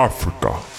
Africa.